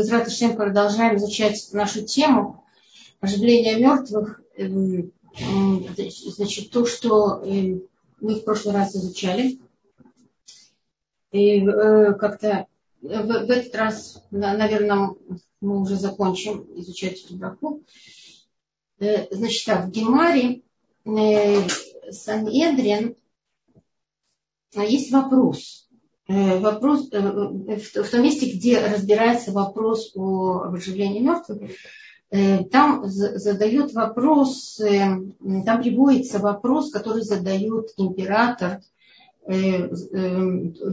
Безрат продолжаем изучать нашу тему оживления мертвых. Эм, значит, то, что эм, мы в прошлый раз изучали. И э, как-то в, в этот раз, наверное, мы уже закончим изучать эту браху. Э, значит, так, в Гемаре э, Санедрин есть вопрос. Вопрос в том месте, где разбирается вопрос о оживлении мертвых, там задают вопрос, там приводится вопрос, который задает император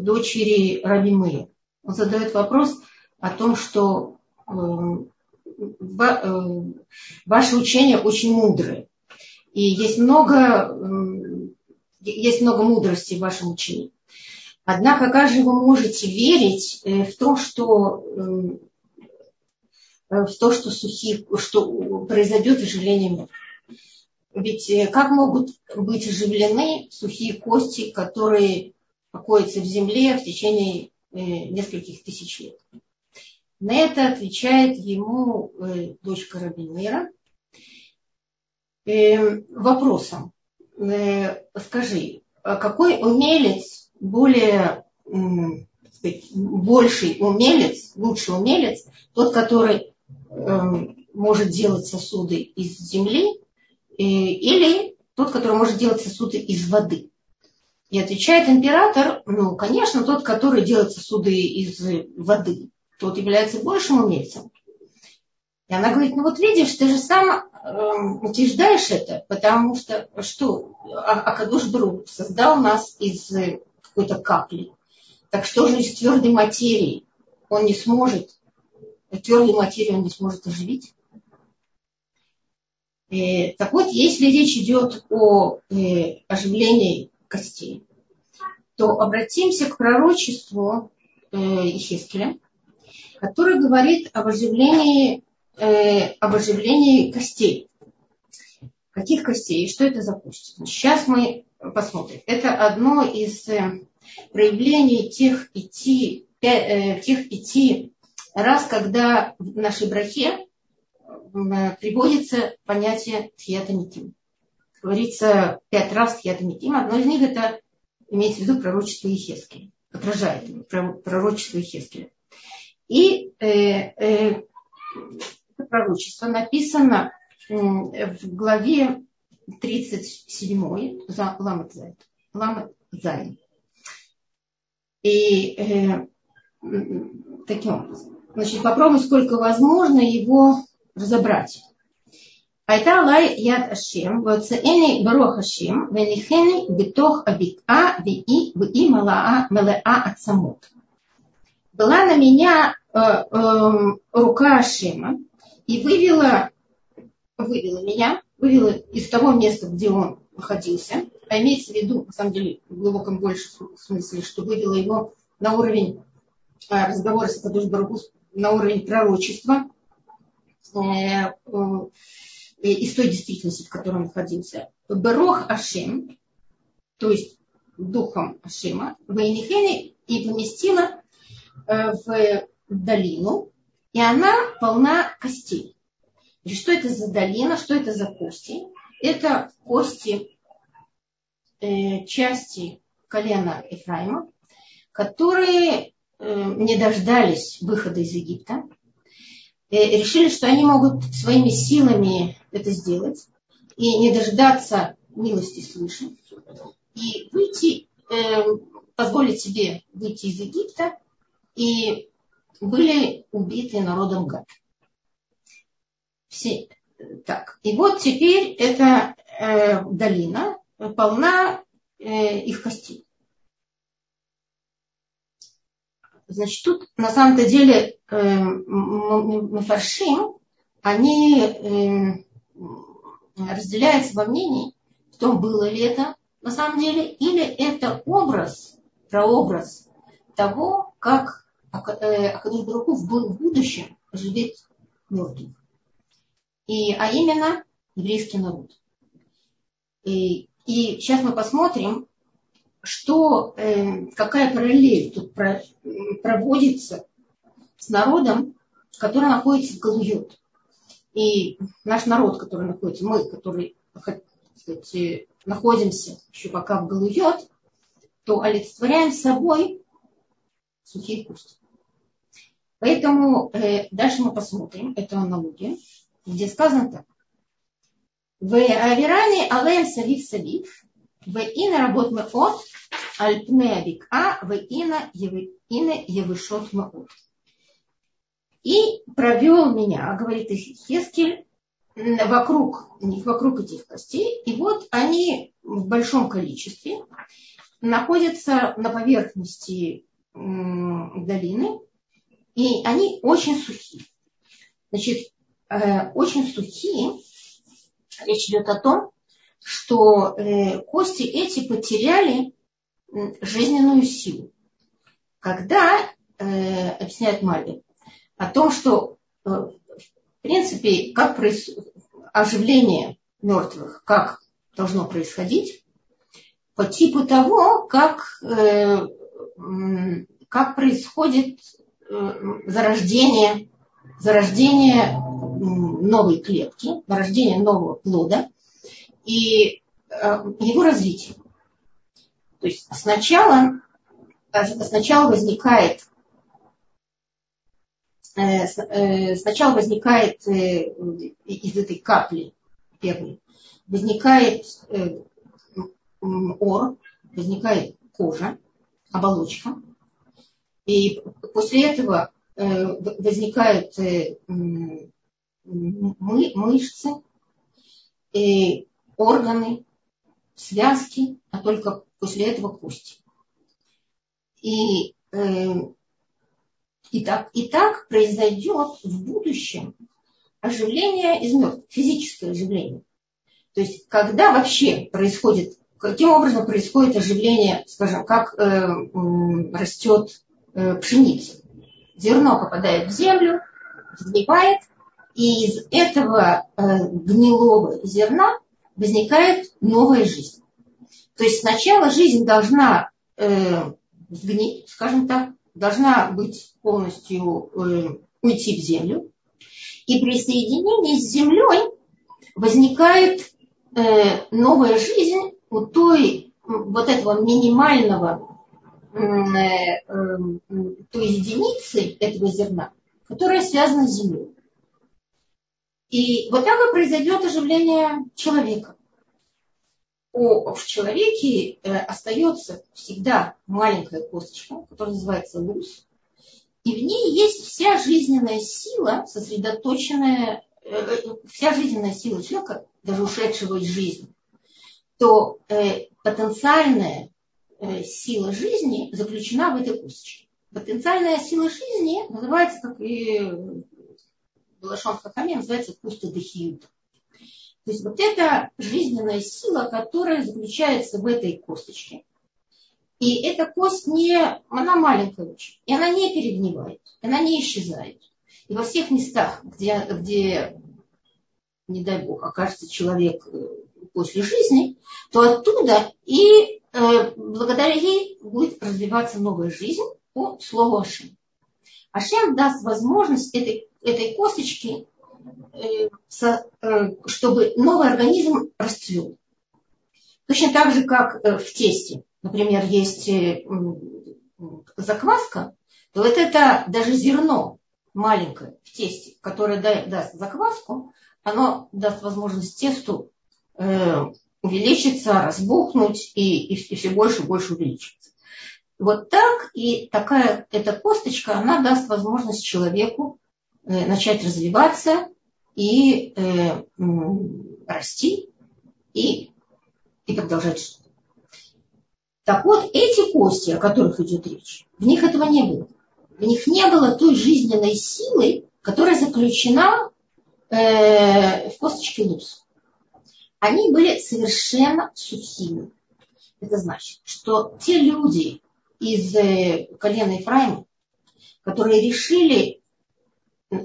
дочери Рабимы. Он задает вопрос о том, что ваше учение очень мудрое. И есть много, есть много мудрости в вашем учении. Однако, как же вы можете верить э, в то, что э, в то, что, сухие, что произойдет оживление мертвых? Ведь э, как могут быть оживлены сухие кости, которые покоятся в земле в течение нескольких тысяч лет? На это отвечает ему э, дочка Рабинера э, вопросом. Э, скажи, а какой умелец более сказать, больший умелец, лучший умелец, тот, который может делать сосуды из земли, или тот, который может делать сосуды из воды. И отвечает император, ну, конечно, тот, который делает сосуды из воды тот является большим умельцем. И она говорит, ну вот видишь, ты же сам э, утверждаешь это, потому что что а, Акадуш Бру создал нас из какой-то капли. Так что же из твердой материи он не сможет, твердой материи он не сможет оживить? И, э, так вот, если речь идет о э, оживлении костей, то обратимся к пророчеству э, Ихискеля, который говорит об оживлении, э, об оживлении костей. Каких костей? Что это за кости? Сейчас мы посмотрим. Это одно из э, проявлений тех пяти, э, тех пяти раз, когда в нашей брахе э, приводится понятие тхиатамитим. Говорится пять раз тхиатамитим. Одно из них это имеется в виду пророчество Ехескеля. Отражает пророчество Ехескеля. И э, э, пророчество написано в главе 37 за Ламат Зайн. И э, таким образом. Значит, попробуем, сколько возможно его разобрать. הייתה עליי יד השם, והוצאני ברוח השם, והניחני בתוך הבקעה, והיא מלאה עצמות была на меня э, э, рука Ашема и вывела, вывела меня, вывела из того места, где он находился, а имеется в виду, на самом деле, в глубоком большем смысле, что вывела его на уровень э, разговора с Кадуш на уровень пророчества э, э, из той действительности, в которой он находился. Барох Ашем, то есть духом Ашема, Вейнихене и поместила в долину, и она полна костей. И что это за долина, что это за кости? Это кости э, части колена Ефраима, которые э, не дождались выхода из Египта, э, решили, что они могут своими силами это сделать и не дождаться милости свыше, и выйти, э, позволить себе выйти из Египта и были убиты народом Гад. Все, так. И вот теперь эта э, долина полна э, их костей. Значит, тут на самом-то деле э, Мафаршим, они э, разделяются во мнении в том, было ли это на самом деле, или это образ, прообраз того, как Акадуш Баруху в будущем оживит мертвых. И, а именно еврейский народ. И, и сейчас мы посмотрим, что, э, какая параллель тут про, проводится с народом, который находится в Галуют. И наш народ, который находится, мы, которые сказать, находимся еще пока в Галуют, то олицетворяем собой сухие кусты. Поэтому э, дальше мы посмотрим эту аналогию, где сказано так. В Аверане Алеем Савив Савив, в Ина работ мы от Альпне Бика, в Ина Евышот Маут. И провел меня, говорит Хескель, вокруг вокруг этих костей. И вот они в большом количестве находятся на поверхности долины, и они очень сухие. Значит, э, очень сухие. Речь идет о том, что э, кости эти потеряли жизненную силу. Когда, э, объясняет Мали, о том, что э, в принципе, как происходит оживление мертвых, как должно происходить, по типу того, как, как происходит зарождение, зарождение новой клетки, зарождение нового плода и э, его развитие. То есть сначала, сначала возникает сначала возникает из этой капли первой, возникает ор, возникает кожа, оболочка. И после этого э, возникают э, мышцы, и органы, связки, а только после этого кости. И, э, и, так, и так произойдет в будущем оживление из мертвых, физическое оживление. То есть, когда вообще происходит каким образом происходит оживление, скажем, как э, растет э, пшеница. Зерно попадает в землю, сгнивает, и из этого э, гнилого зерна возникает новая жизнь. То есть сначала жизнь должна э, скажем так, должна быть полностью э, уйти в землю, и при соединении с землей возникает новая жизнь, у той, вот этого минимального, той единицы этого зерна, которая связана с землей. И вот так и произойдет оживление человека. О, в человеке э, остается всегда маленькая косточка, которая называется луз, и в ней есть вся жизненная сила, сосредоточенная, вся жизненная сила человека, даже ушедшего из жизни, то э, потенциальная э, сила жизни заключена в этой косточке. Потенциальная сила жизни называется, как и в Лашон Хахаме, называется куста дехиюта. То есть вот это жизненная сила, которая заключается в этой косточке. И эта кость не, она маленькая очень, и она не перегнивает, она не исчезает. И во всех местах, где, где не дай бог, окажется человек э, после жизни, то оттуда и э, благодаря ей будет развиваться новая жизнь по слову Ашем. Ашем даст возможность этой, этой косточке, э, э, чтобы новый организм расцвел. Точно так же, как э, в тесте, например, есть закваска, то вот это даже зерно маленькое в тесте, которое даст закваску, оно даст возможность тесту увеличиться, разбухнуть и, и, и все больше и больше увеличиваться. Вот так и такая эта косточка, она даст возможность человеку начать развиваться и э, расти и, и продолжать. Так вот, эти кости, о которых идет речь, в них этого не было. В них не было той жизненной силы, которая заключена э, в косточке луз они были совершенно сухими. Это значит, что те люди из э, колена Ефраима, которые решили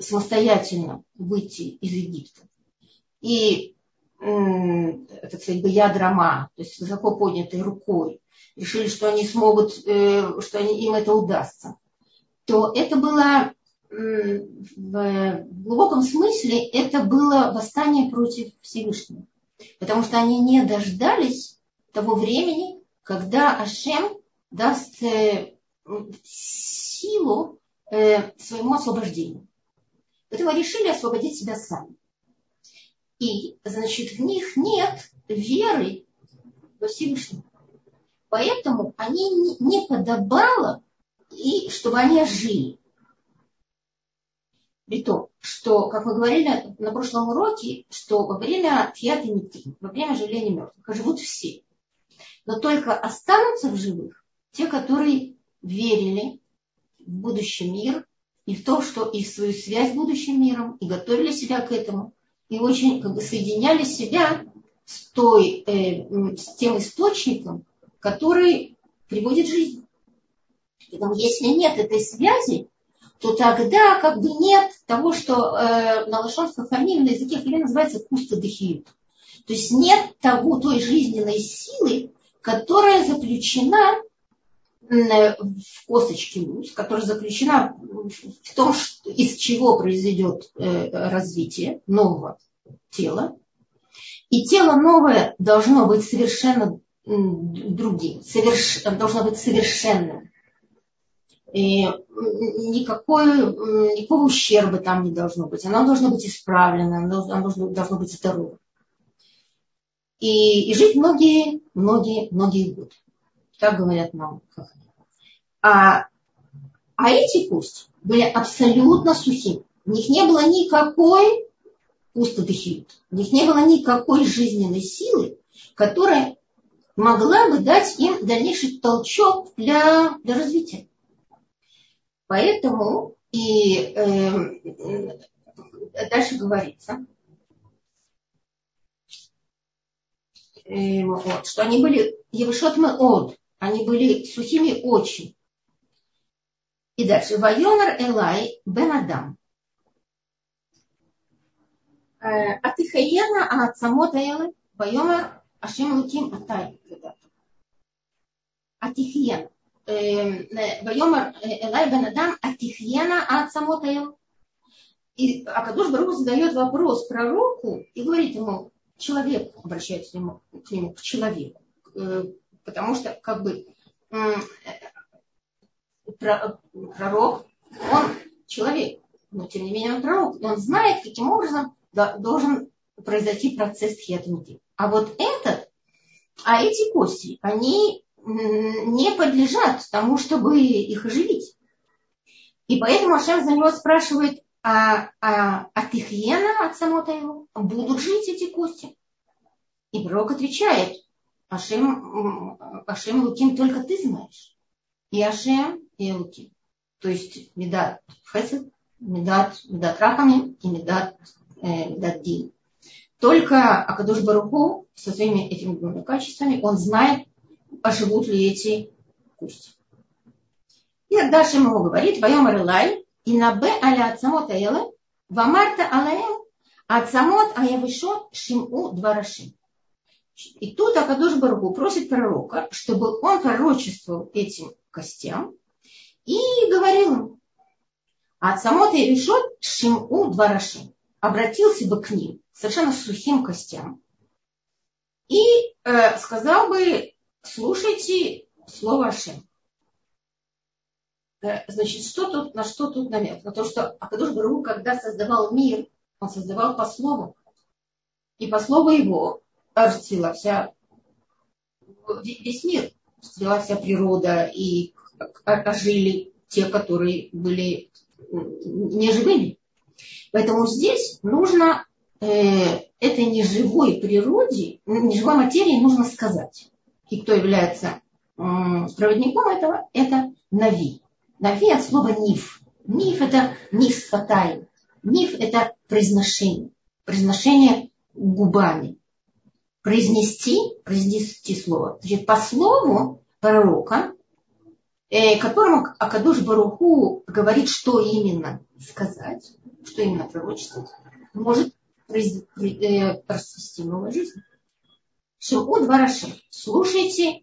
самостоятельно выйти из Египта, и, так сказать, ядрома, то есть высоко поднятой рукой, решили, что они смогут, э, что они, им это удастся, то это было в глубоком смысле это было восстание против Всевышнего. Потому что они не дождались того времени, когда Ашем даст э, силу э, своему освобождению. Поэтому решили освободить себя сами. И, значит, в них нет веры во Всевышнего. Поэтому они не подобало, и чтобы они жили. При том, что, как мы говорили на прошлом уроке, что во время фиата мети, во время оживления мертвых, живут все. Но только останутся в живых те, которые верили в будущий мир и в то, что и в свою связь с будущим миром, и готовили себя к этому, и очень как бы соединяли себя с, той, э, с тем источником, который приводит жизнь. Поэтому если нет этой связи, то тогда как бы нет того, что э, на лошонском фамилии на языке хиле называется куста дехиют. То есть нет того, той жизненной силы, которая заключена в косточке луз, которая заключена в том, что, из чего произойдет э, развитие нового тела. И тело новое должно быть совершенно другим, соверш... должно быть совершенным. И никакой, никакого ущерба там не должно быть. Оно должно быть исправлено, оно должно, должно быть здорово. И, и жить многие, многие, многие годы. Так говорят нам. А, а эти кости были абсолютно сухими. В них не было никакой пустотыхит. В них не было никакой жизненной силы, которая могла бы дать им дальнейший толчок для, для развития. Поэтому и э, дальше говорится, э, вот, что они были Евшот от, они были сухими очень. И дальше. Вайомер Элай бен Адам. Э, Атихаена Ацамот Элы Вайомер Ашем Луким Атай. Атихиена. Вайомер Элай бен Адам Атихиена Ацамот Элы. И Акадуш Барух задает вопрос пророку и говорит ему, человек, обращается к нему, к, нему, к человеку, э, потому что как бы пророк, он человек, но тем не менее он пророк, и он знает, каким образом должен произойти процесс хетмити. А вот этот, а эти кости, они не подлежат тому, чтобы их оживить. И поэтому Ашем за него спрашивает, а, а, а тихьена от самого его будут жить эти кости? И пророк отвечает, Ашем, Ашем Луким только ты знаешь. И Ашем, и Элуким. То есть Медат Хесед, Медат, Медат Рахами и Медат, э, Медат Дин. Только Акадуш Баруху со своими этими двумя качествами, он знает, оживут ли эти кости. И тогда Шем ему говорит, Вайом Арилай, и на Б аля Ацамот Аэлэ, Вамарта Алаэм, Ацамот Аявишот Шиму Дварашим. И тут Акадуш Баруху просит пророка, чтобы он пророчествовал этим костям, и говорил им, а от самота решет шиму дварашим. Обратился бы к ним, совершенно сухим костям, и э, сказал бы, слушайте слово Ашем. Э, значит, что тут, на что тут намек? На то, что Акадуш Бару, когда создавал мир, он создавал по слову. И по слову его расцвела вся, весь мир, расцвела вся природа, и ожили те, которые были неживыми. Поэтому здесь нужно э, этой неживой природе, неживой материи нужно сказать. И кто является э, проводником этого, это Нави. Нави от слова ниф. Ниф это ниф фатай. Ниф это произношение. Произношение губами. Произнести, произнести слово. Значит, по слову пророка Э, которому Акадуш Баруху говорит, что именно сказать, что именно пророчествовать, может э, произвести новую жизнь. Шиму Дварашим. Слушайте,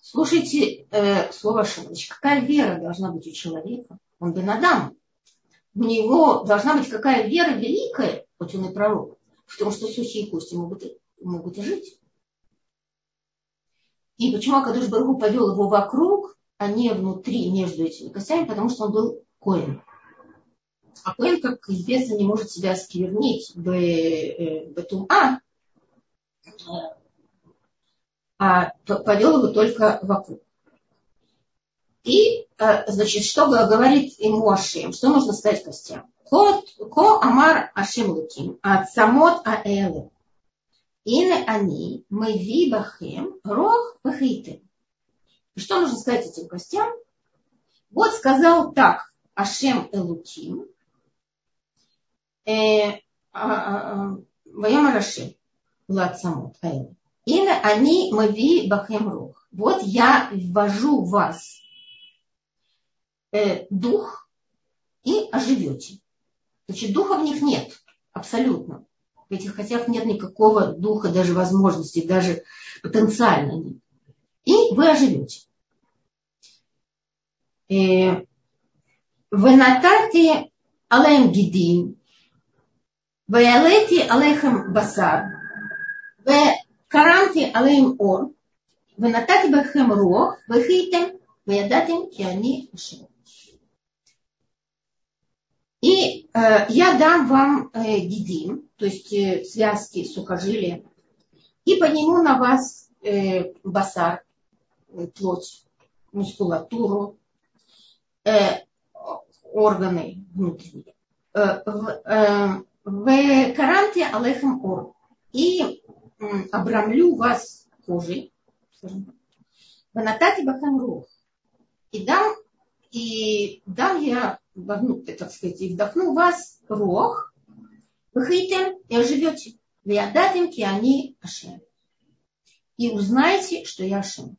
слушайте э, слово Шим. Значит, какая вера должна быть у человека? Он бы надам. у него должна быть какая вера великая, хоть он и пророк, потому что сухие кости могут, могут жить. И почему Акадуш Баргу повел его вокруг, а не внутри, между этими костями, потому что он был коин. А коин, как известно, не может себя осквернить бетум а, а повел его только вокруг. И, э, значит, что говорит ему Ашем? Что нужно сказать костям? Ко амар Ашем Луким, от самот аэле. Ине они, мы вибахем, рох бахейтем. Что нужно сказать этим костям? Вот сказал так Ашем Элуким, э, а, а, Ваем Арашем, Влад Аэле. Ине они, мы ви бахем рох. Вот я ввожу вас э, дух и оживете. Значит, духа в них нет, абсолютно. В этих хотях нет никакого духа, даже возможности, даже потенциально нет. И вы оживете. Э, вы натати алейм гидим, вы алейти алейхам басар, вы карамти алейм ор, вы натати бахем рох, вы хитем, вы ядатим киани ашем. И э, я дам вам э, гидим, то есть э, связки, сухожилия, и подниму на вас э, басар, э, плоть, мускулатуру, э, органы внутренние. Э, в э, каранте алехам ор. И обрамлю вас кожей, в анатате бахам рух. И дам, и дам я вогну, так сказать, и вдохну вас рог, выхитем и оживете. Вы отдадим они Ашем. И узнаете, что я Ашем.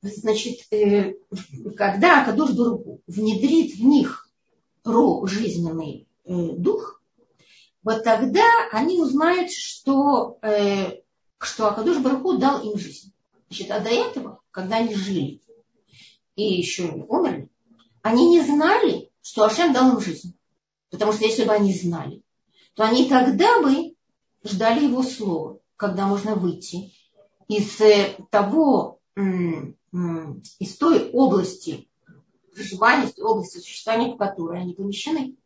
Значит, э, когда Акадуш Баругу внедрит в них ро жизненный э, дух, вот тогда они узнают, что, э, что Акадуш Баруху дал им жизнь. Значит, а до этого, когда они жили и еще умерли, они не знали, что Ашем дал им жизнь. Потому что если бы они знали, то они тогда бы ждали его слова, когда можно выйти из э, того, из той области проживания, из той области существования, в которой они помещены.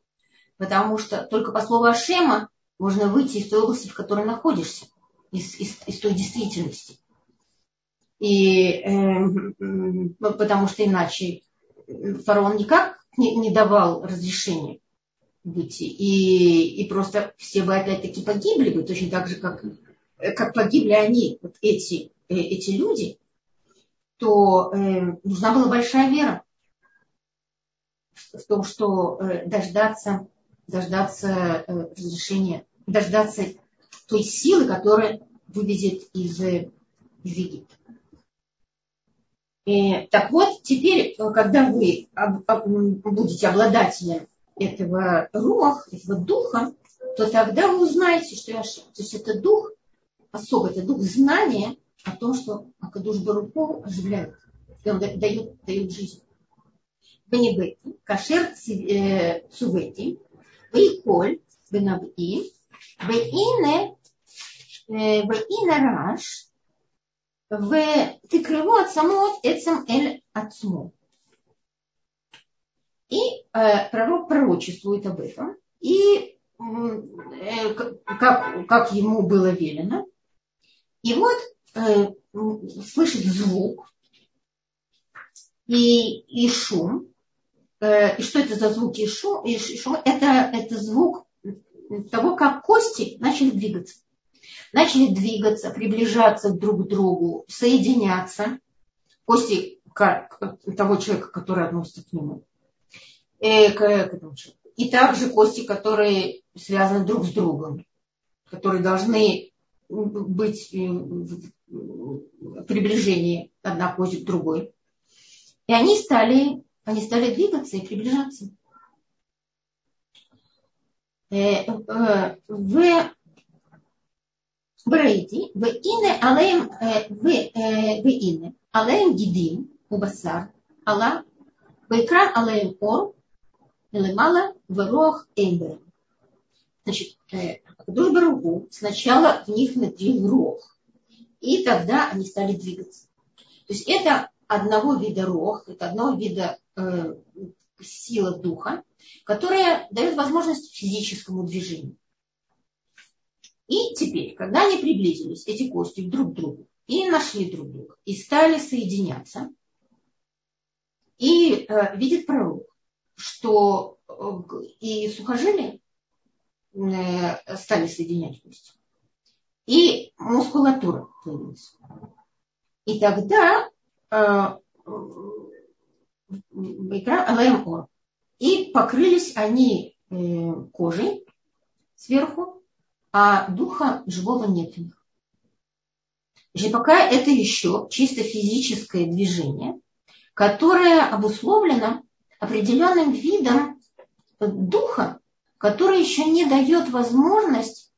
Потому что только по слову Ашема можно выйти из той области, в которой находишься, из, из, из той действительности. И э, потому что иначе фараон никак не, не давал разрешения выйти. И, и просто все бы опять-таки погибли бы, точно так же, как, как погибли они, вот эти, э, эти люди, то э, нужна была большая вера в том, что э, дождаться, дождаться э, разрешения, дождаться той силы, которая выведет из, из Египта. И, так вот, теперь, когда вы будете обладателем этого рух, этого духа, то тогда вы узнаете, что я ошибся. То есть это дух, особый это дух знания о том, что Акадуш Баруху оживляет. Дает, дает жизнь. Бенебети, кашер цувети, вейколь, бенаби, вейне, вейне раш, ותקרבו עצמות עצם אל עצמו. И э, пророк пророчествует об этом. И э, как, как ему было велено. И вот э, слышит звук и, и шум. Э, и что это за звуки и шум? И шум это, это звук того, как кости начали двигаться начали двигаться, приближаться друг к другу, соединяться. Кости того человека, который относится к нему. Э, к, к этому человеку. И также кости, которые связаны друг с другом, которые должны быть в приближении одна кость к другой. И они стали, они стали двигаться и приближаться. Э, Брейди, в ине алеем, в, в ине, алеем гидим, убасар, ала, Байкран алеем ор, лемала, верох эмбер. Значит, друг другу сначала в них натрил рог, и тогда они стали двигаться. То есть это одного вида рог, это одного вида э, сила духа, которая дает возможность физическому движению. И теперь, когда они приблизились, эти кости, друг к другу, и нашли друг друга, и стали соединяться, и э, видит пророк, что э, и сухожилия э, стали соединять кости, и мускулатура появилась. И тогда э, и покрылись они э, кожей сверху, а духа живого нет в них. Значит, пока это еще чисто физическое движение, которое обусловлено определенным видом духа, который еще не дает возможность,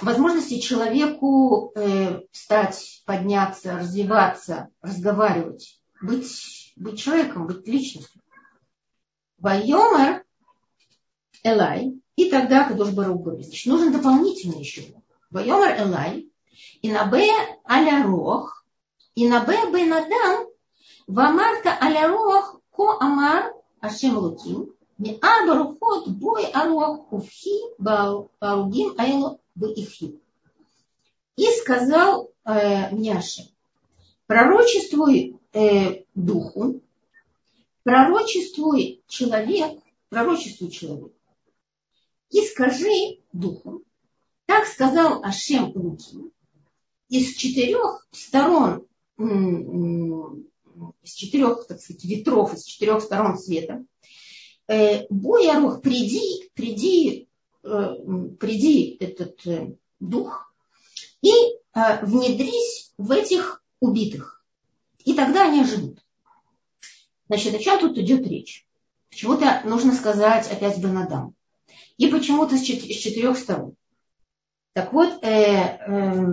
возможности человеку э, встать, подняться, развиваться, разговаривать, быть, быть человеком, быть личностью. Вайомер Элай, и тогда Кадош Барух говорит, значит, нужен дополнительный еще Бог. Байомар Элай, и на Б аля Рох, и на Б Бен Адам, Вамарта аля Рох, Ко Амар Ашем Луким, не Арбарухот, Бой Арох, Уфхи, Баугим, Айло, Быихи. И сказал э, Няше, пророчествуй э, духу, пророчествуй человек, пророчествуй человек, и скажи духу, так сказал Ашем Луки, из четырех сторон, из четырех, так сказать, ветров, из четырех сторон света, э, Боярох, приди, приди, э, приди этот э, дух и внедрись в этих убитых. И тогда они оживут. Значит, о чем тут идет речь? Почему-то нужно сказать опять Бенадам. И почему-то с четырех сторон. Так вот, э, э,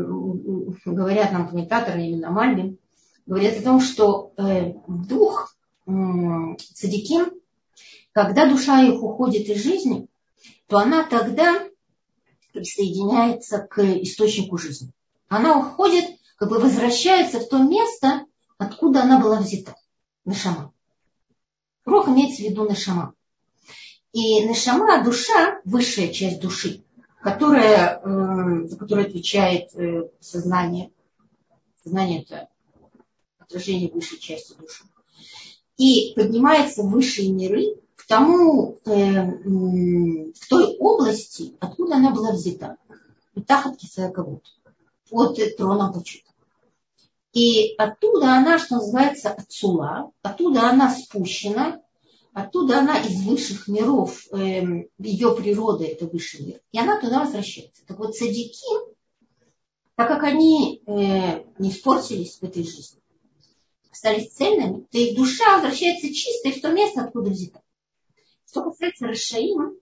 говорят нам комментаторы именно Мальбин, говорят о том, что э, дух э, цадиким, когда душа их уходит из жизни, то она тогда присоединяется к источнику жизни. Она уходит, как бы возвращается в то место, откуда она была взята, на шама. Рух имеется в виду Нешама. И Нешама, душа, высшая часть души, которая, э, за которую отвечает э, сознание. Сознание – это отражение высшей части души. И поднимается в высшие миры к тому, э, в той области, откуда она была взята. Тахат кого Под троном почета. И оттуда она, что называется, отцула, оттуда она спущена, оттуда она из высших миров, э, ее природа это высший мир, и она туда возвращается. Так вот, садики, так как они э, не испортились в этой жизни, остались цельными, то их душа возвращается чистой в то место, откуда взята. Что касается Рашаим,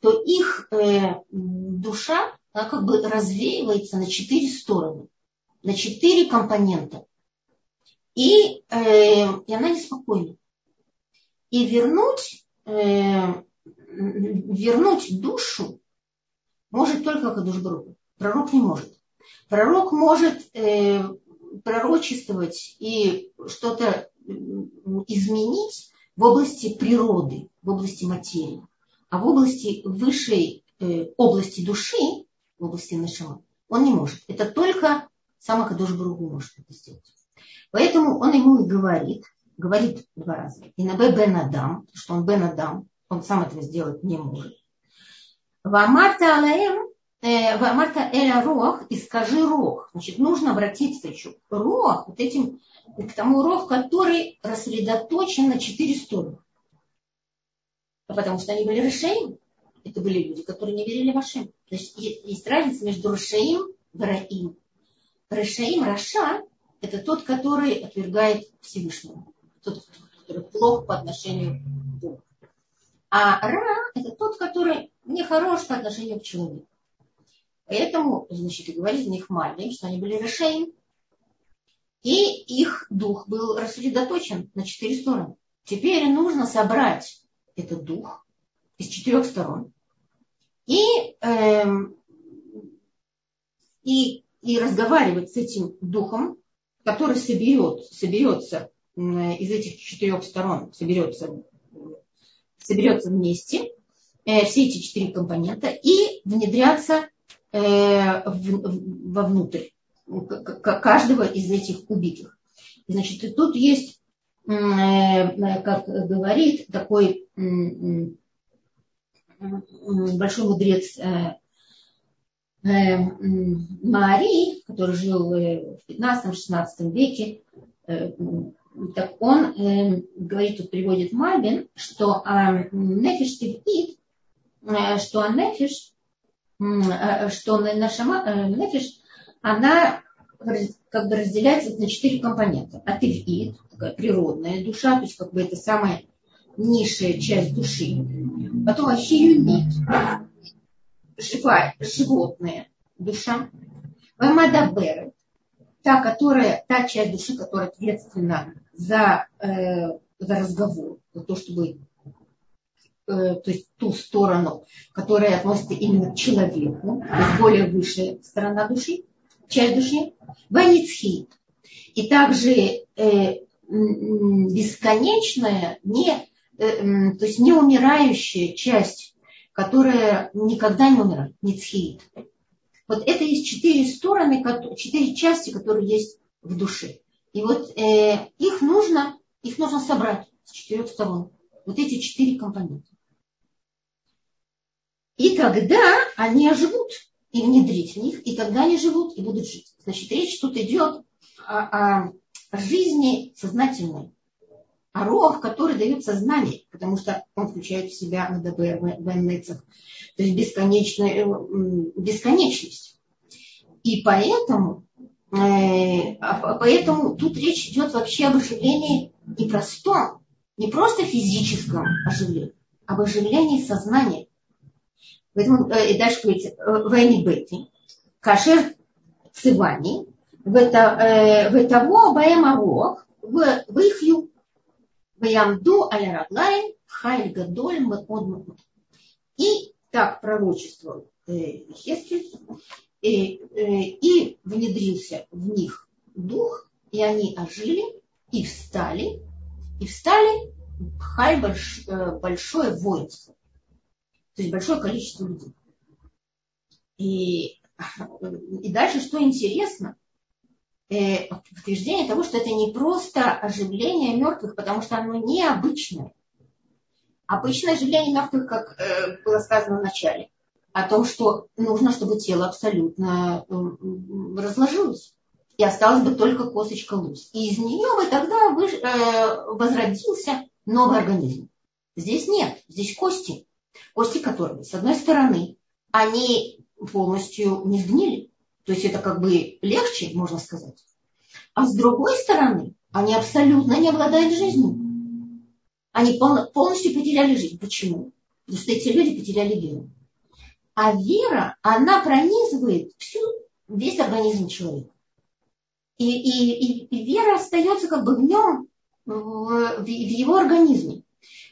то их э, душа она как бы развеивается на четыре стороны на четыре компонента. И, э, и она неспокойна. И вернуть, э, вернуть душу может только Кадуш Барух. Пророк не может. Пророк может э, пророчествовать и что-то изменить в области природы, в области материи. А в области высшей э, области души, в области нашего, он не может. Это только сам Акадош Баругу может это сделать. Поэтому он ему и говорит, говорит два раза, и на Бен Адам, что он Бен Адам, он сам этого сделать не может. Вамарта Алаем, э, Вамарта Эля Рох, и скажи Рох. Значит, нужно обратиться еще к Рох, вот этим, к тому Рох, который рассредоточен на четыре стороны. Потому что они были Рашаим. Это были люди, которые не верили в Ашем. Значит, есть разница между Рашаим и Раим. Рашаим, Раша – это тот, который отвергает Всевышнего. Тот, который плох по отношению к Богу. А Ра – это тот, который не хорош по отношению к человеку. Поэтому, значит, и говорит за них Мальбим, что они были Рашаим. И их дух был рассредоточен на четыре стороны. Теперь нужно собрать этот дух из четырех сторон. И, э, и, и разговаривать с этим духом, который соберет, соберется из этих четырех сторон, соберется, соберется вместе, э, все эти четыре компонента, и внедряться э, в, вовнутрь каждого из этих убитых. Значит, и тут есть, э, как говорит такой большой мудрец э, э, Мари, который жил в 15-16 веке, так он говорит, тут приводит Мальбин, что нефиш тивит, что нефиш, что наша нефиш, она как бы разделяется на четыре компонента. Атевид, такая природная душа, то есть как бы это самая низшая часть души. Потом ахиюмит, живая, животная душа. Вамадаберет, та, которая, та часть души, которая ответственна за, э, за разговор, за то, чтобы э, то есть ту сторону, которая относится именно к человеку, то есть более высшая сторона души часть души, ваницхит. И также э, бесконечная, не, э, то есть не умирающая часть, которая никогда не умирает, ницхит. Вот это есть четыре стороны, четыре части, которые есть в душе. И вот э, их нужно, их нужно собрать с четырех сторон. Вот эти четыре компонента. И тогда они оживут и внедрить в них, и тогда они живут и будут жить. Значит, речь тут идет о, о жизни сознательной, о рог, который дает сознание, потому что он включает в себя НДБ, ВНЦах, то есть бесконечная, бесконечность. И поэтому, э, а, поэтому тут речь идет вообще об оживлении непростом, не просто физическом оживлении, об оживлении сознания. Поэтому э, и дальше говорится, войни бети, кашер цивани, в баем арох, в ихью, в ямду аля раглайн, хайль гадоль мод И так пророчествовал э, Хескель, и, э, и внедрился в них дух, и они ожили, и встали, и встали халь больш, большое воинство. То есть большое количество людей. И, и дальше, что интересно, э, подтверждение того, что это не просто оживление мертвых, потому что оно необычное. Обычное оживление мертвых, как э, было сказано в начале, о том, что нужно, чтобы тело абсолютно э, разложилось. И осталась бы только косточка луз. И из нее бы тогда вы, э, возродился новый организм. Здесь нет, здесь кости кости которого, с одной стороны, они полностью не сгнили, то есть это как бы легче, можно сказать. А с другой стороны, они абсолютно не обладают жизнью. Они полностью потеряли жизнь. Почему? Потому что эти люди потеряли веру. А вера, она пронизывает всю, весь организм человека. И, и, и, и вера остается как бы в нем, в, в его организме.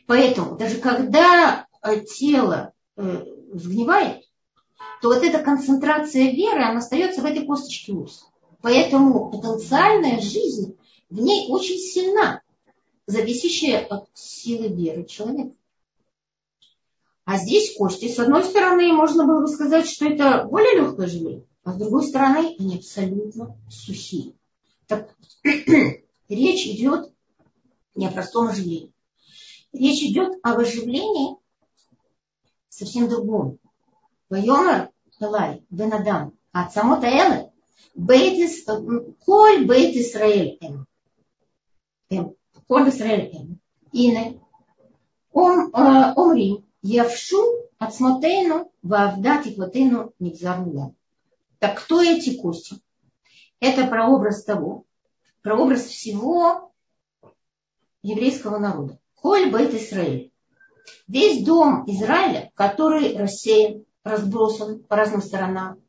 Поэтому даже когда Э, тело э, сгнивает, то вот эта концентрация веры, она остается в этой косточке ус. Поэтому потенциальная жизнь в ней очень сильна, зависящая от силы веры человека. А здесь кости, с одной стороны, можно было бы сказать, что это более легкое желе, а с другой стороны, они абсолютно сухие. Так, речь идет не о простом оживлении. Речь идет об оживлении совсем другом. Элай, Бен Адам, от самота Элы, Бейт Коль Бейт Исраэль Эм. Эм. Коль Исраэль Эм. Ине. Омри, Явшу от смотейну вавда тиквотейну нигзарнула. Так кто эти кости? Это прообраз того, прообраз всего еврейского народа. Коль Бейт Исраэль. Весь дом Израиля, который рассеян, разбросан по разным сторонам,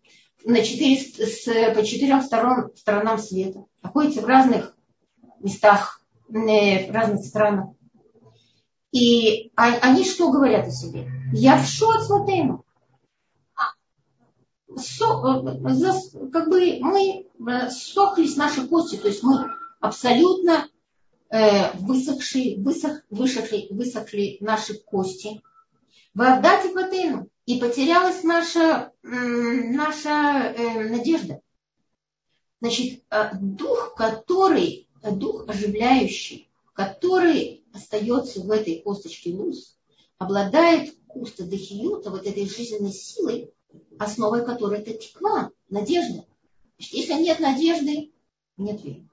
на четыре, с, по четырем сторон, сторонам света, находится в разных местах, э, в разных странах. И они что говорят о себе? Я в шот смотрю. Как бы мы э, сохлись наши кости, то есть мы абсолютно э, высохшие, высох, высохли, высохли наши кости. В Авдате Патену. И потерялась наша, наша э, надежда. Значит, дух, который, дух оживляющий, который остается в этой косточке луз, обладает куста дехиюта, вот этой жизненной силой, основой которой это текла, надежда. Значит, если нет надежды, нет веры.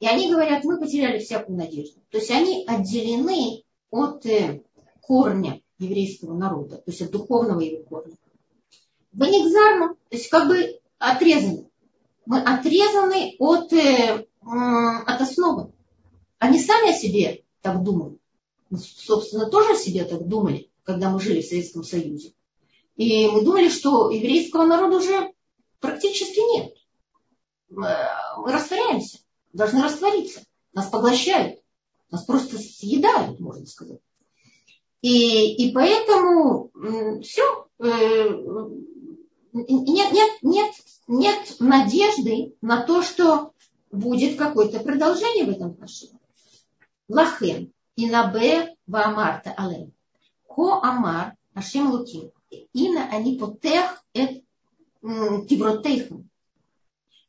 И они говорят, мы потеряли всякую надежду. То есть они отделены от э, корня еврейского народа, то есть от духовного его корня. Ванигзарно, то есть как бы отрезаны. Мы отрезаны от, э, от основы. Они сами о себе так думают. Мы, собственно, тоже о себе так думали, когда мы жили в Советском Союзе. И мы думали, что еврейского народа уже практически нет. Мы растворяемся, должны раствориться. Нас поглощают, нас просто съедают, можно сказать. И, и поэтому все, э, нет, нет, нет, нет надежды на то, что будет какое-то продолжение в этом отношении. Лахем. Инабе ваамарта алем. Ко амар ашем луким. Ина они потех эт кивротейхам.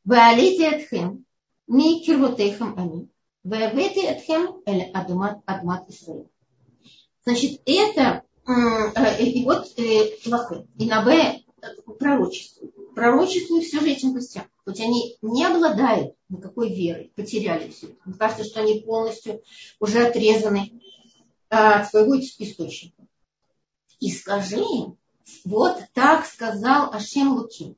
Ваалити этхем. Ми кирвотейхам они. Ваавети этхем эль адмат, адмат Исраил. Значит, это э, и вот э, Лахем. Инабе пророчество. Пророчествует все же этим гостям. Хоть они не обладают никакой верой, потеряли все. Мне кажется, что они полностью уже отрезаны от своего источника. И скажи им, вот так сказал Ашем Луким.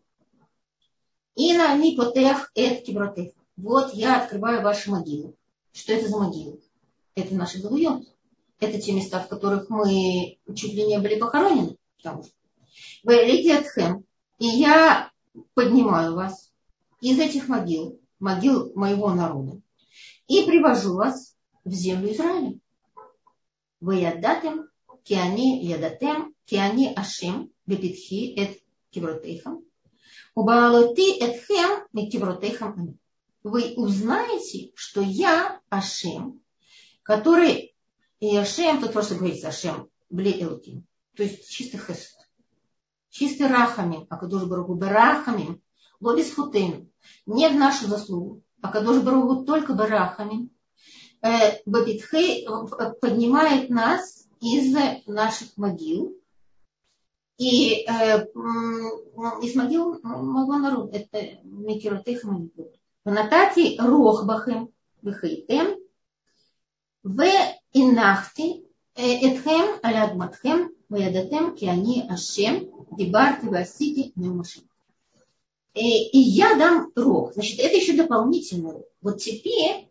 И на мипотех эт кибротех. Вот я открываю ваши могилы. Что это за могилы? Это наши галуйот. Это те места, в которых мы чуть ли не были похоронены. Потому что. И я поднимаю вас из этих могил, могил моего народа, и привожу вас в землю Израиля. Вы ядатем, киани ядатем, киани ашем, бепитхи эт кивротейхам, убаалоти этхем кивротейхам Вы узнаете, что я Ашем, который, и Ашем, тут просто говорится Ашем, бле элуким, то есть чистый хесед. Чистый рахами, а Кадош Барагу барахами, лобис хутейн, не в нашу заслугу, а Кадош Барагу только барахами, э, Бабитхей э, поднимает нас из наших могил, и э, из могил моего народа, это Микиротех Манипур. Ванатати Рохбахем Вихейтем, В Инахти Этхем Алядматхем Ваядатем Киани Ашем Дибарти Васити Мемашим. И я дам рог. Значит, это еще дополнительный рог. Вот теперь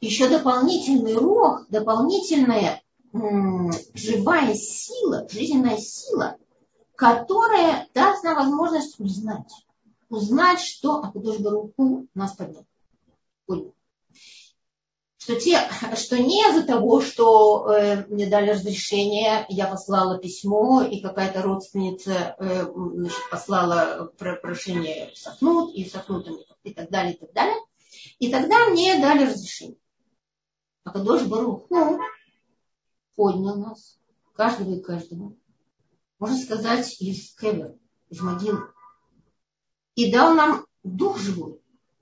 еще дополнительный рог, дополнительная м- живая сила, жизненная сила, которая даст нам возможность узнать. Узнать, что Акадош Баруху нас поднял что, те, что не из-за того, что э, мне дали разрешение, я послала письмо, и какая-то родственница э, значит, послала прошение сохнуть, и сохнут и так далее, и так далее. И тогда мне дали разрешение. А Кадош Баруху поднял нас, каждого и каждого, можно сказать, из кевер, из могилы. И дал нам дух живой.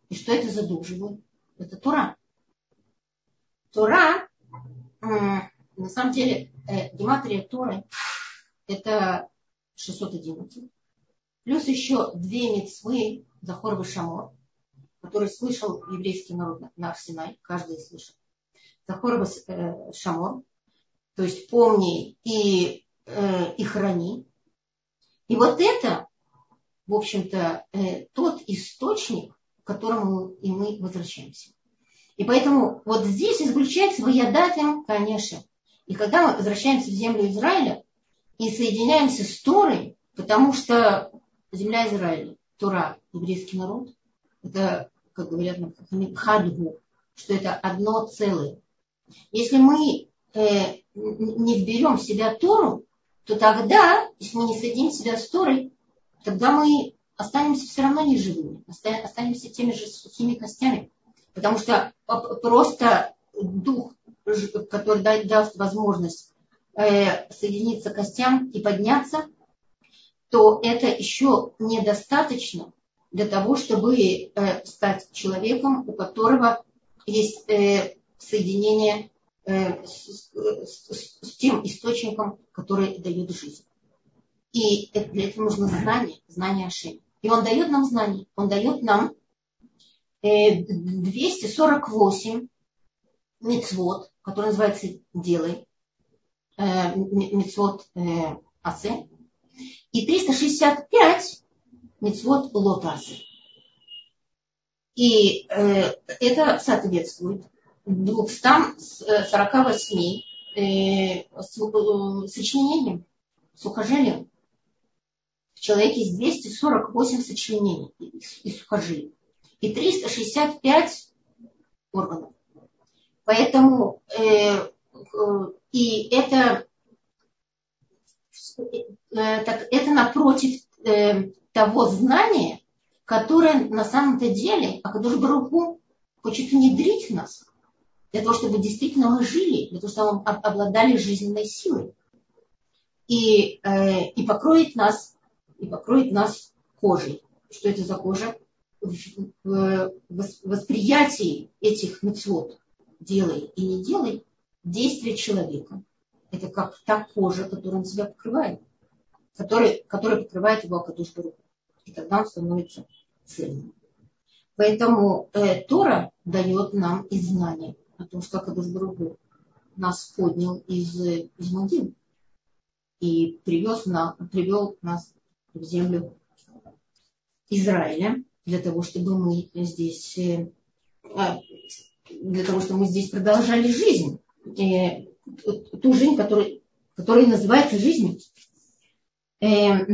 И что это за дух живой? Это Тура. Тора, на самом деле, э, гематрия Торы это 611. Плюс еще две мецвы Захор Шамор, который слышал еврейский народ на Арсенай, каждый слышал. Захор э, Шамор, то есть помни и, э, и храни. И вот это, в общем-то, тот источник, к которому и мы возвращаемся. И поэтому вот здесь исключается воядатим, конечно. И когда мы возвращаемся в землю Израиля и соединяемся с Торой, потому что земля Израиля, Тора, еврейский народ, это, как говорят на хадгу, что это одно целое. Если мы э, не вберем в себя Тору, то тогда, если мы не соединим себя с Торой, тогда мы останемся все равно неживыми, останемся теми же сухими костями. Потому что просто дух, который даст возможность э, соединиться костям и подняться, то это еще недостаточно для того, чтобы э, стать человеком, у которого есть э, соединение с, с, с тем источником, который дает жизнь. И для этого нужно знание, знание Ашем. И он дает нам знание. Он дает нам 248 мецвод, который называется «Делай», э, мецвод э, Асе, и 365 мецвод Лотасе. И э, это соответствует 248 сочинениям, сухожилиям. В человеке есть 248 сочленений и сухожилий и 365 органов. Поэтому э, и это, э, так, это напротив э, того знания, которое на самом-то деле Акадуш Баруху хочет внедрить в нас, для того, чтобы действительно мы жили, для того, чтобы мы обладали жизненной силой. И, э, и покроет нас, и покроет нас кожей. Что это за кожа? В восприятии этих мецвод, делай и не делай, действие человека. Это как та кожа, которая он себя покрывает, который, которая покрывает его Акадуш руку. И тогда он становится цельным. Поэтому э, Тора дает нам и знание о том, что Акадуш руку нас поднял из, из могил и привез на, привел нас в землю Израиля, для того, чтобы мы здесь, э, а, для того, чтобы мы здесь продолжали жизнь, э, ту жизнь, которая, которая называется жизнью. Э,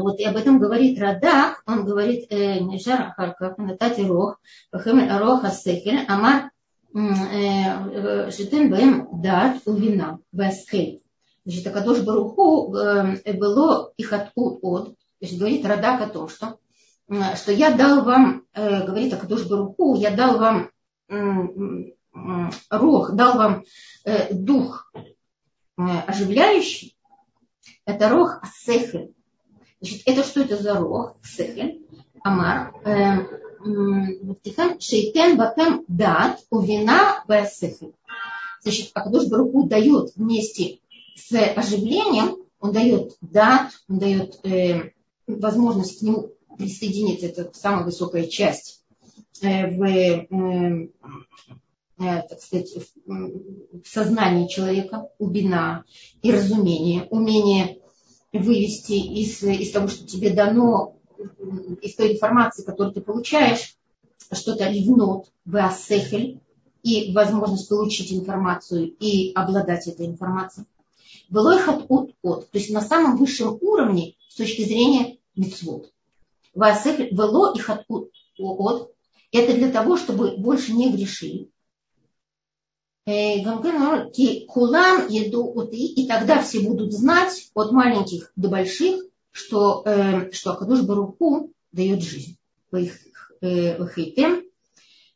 вот и об этом говорит Радах, он говорит, Нишар Ахарках, Натати Рох, Пахемель Арох Асехель, Амар Шитен Бэм Дат Увина, Басхель. Значит, Акадош Баруху было их от от, то есть говорит Радак о том, что что я дал вам, э, говорит Акадуш Баруху, я дал вам рог, дал вам э, дух э, оживляющий, это рог Асехель. Значит, это что это за рог? Сехель, Амар, Шейтен Бакем Дат, Увина Басехель. Значит, Акадуш Баруху дает вместе с оживлением, он дает дат, он дает э, возможность к нему присоединиться, это самая высокая часть э, в, э, э, так сказать, в сознании человека, убина и разумение, умение вывести из, из того, что тебе дано, из той информации, которую ты получаешь, что-то ливнот, веасехель, и возможность получить информацию и обладать этой информацией. Было их от от, от, то есть на самом высшем уровне с точки зрения мецвод. Васеф вело и хаткут от. Это для того, чтобы больше не грешили. Э, кулам еду и тогда все будут знать от маленьких до больших, что, э, что Акадуш Баруху дает жизнь. Вахейтем,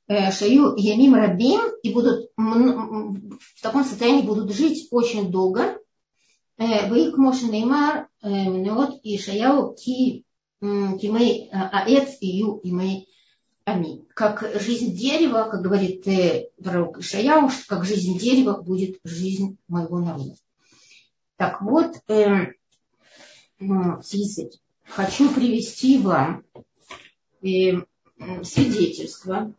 э, шаю ямим рабим, и будут в таком состоянии будут жить очень долго. Вы Мошен Неймар, и Шаяу Ки Кимей Аэц Ию Имей Ами. Как жизнь дерева, как говорит э, пророк Ишаяу, как жизнь дерева будет жизнь моего народа. Так вот, э, хочу привести вам э, свидетельство